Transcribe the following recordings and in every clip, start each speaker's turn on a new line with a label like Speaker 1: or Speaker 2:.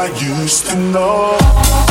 Speaker 1: I used to know.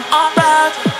Speaker 2: I'm about. Well,